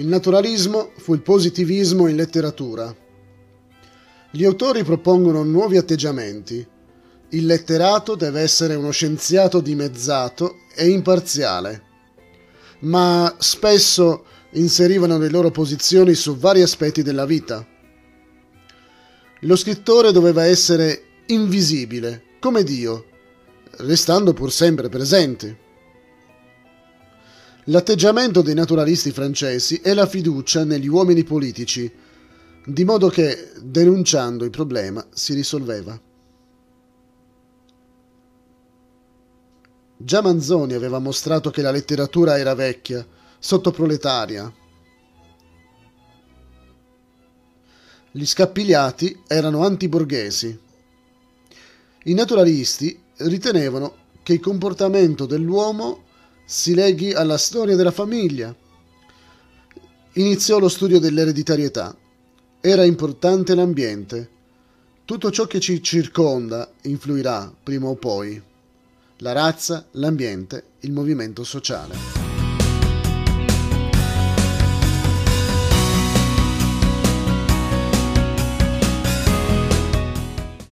Il naturalismo fu il positivismo in letteratura. Gli autori propongono nuovi atteggiamenti. Il letterato deve essere uno scienziato dimezzato e imparziale, ma spesso inserivano le loro posizioni su vari aspetti della vita. Lo scrittore doveva essere invisibile, come Dio, restando pur sempre presente. L'atteggiamento dei naturalisti francesi è la fiducia negli uomini politici, di modo che, denunciando il problema, si risolveva. Già Manzoni aveva mostrato che la letteratura era vecchia, sottoproletaria. Gli scappigliati erano antiborghesi. I naturalisti ritenevano che il comportamento dell'uomo si leghi alla storia della famiglia. Iniziò lo studio dell'ereditarietà. Era importante l'ambiente. Tutto ciò che ci circonda influirà prima o poi. La razza, l'ambiente, il movimento sociale.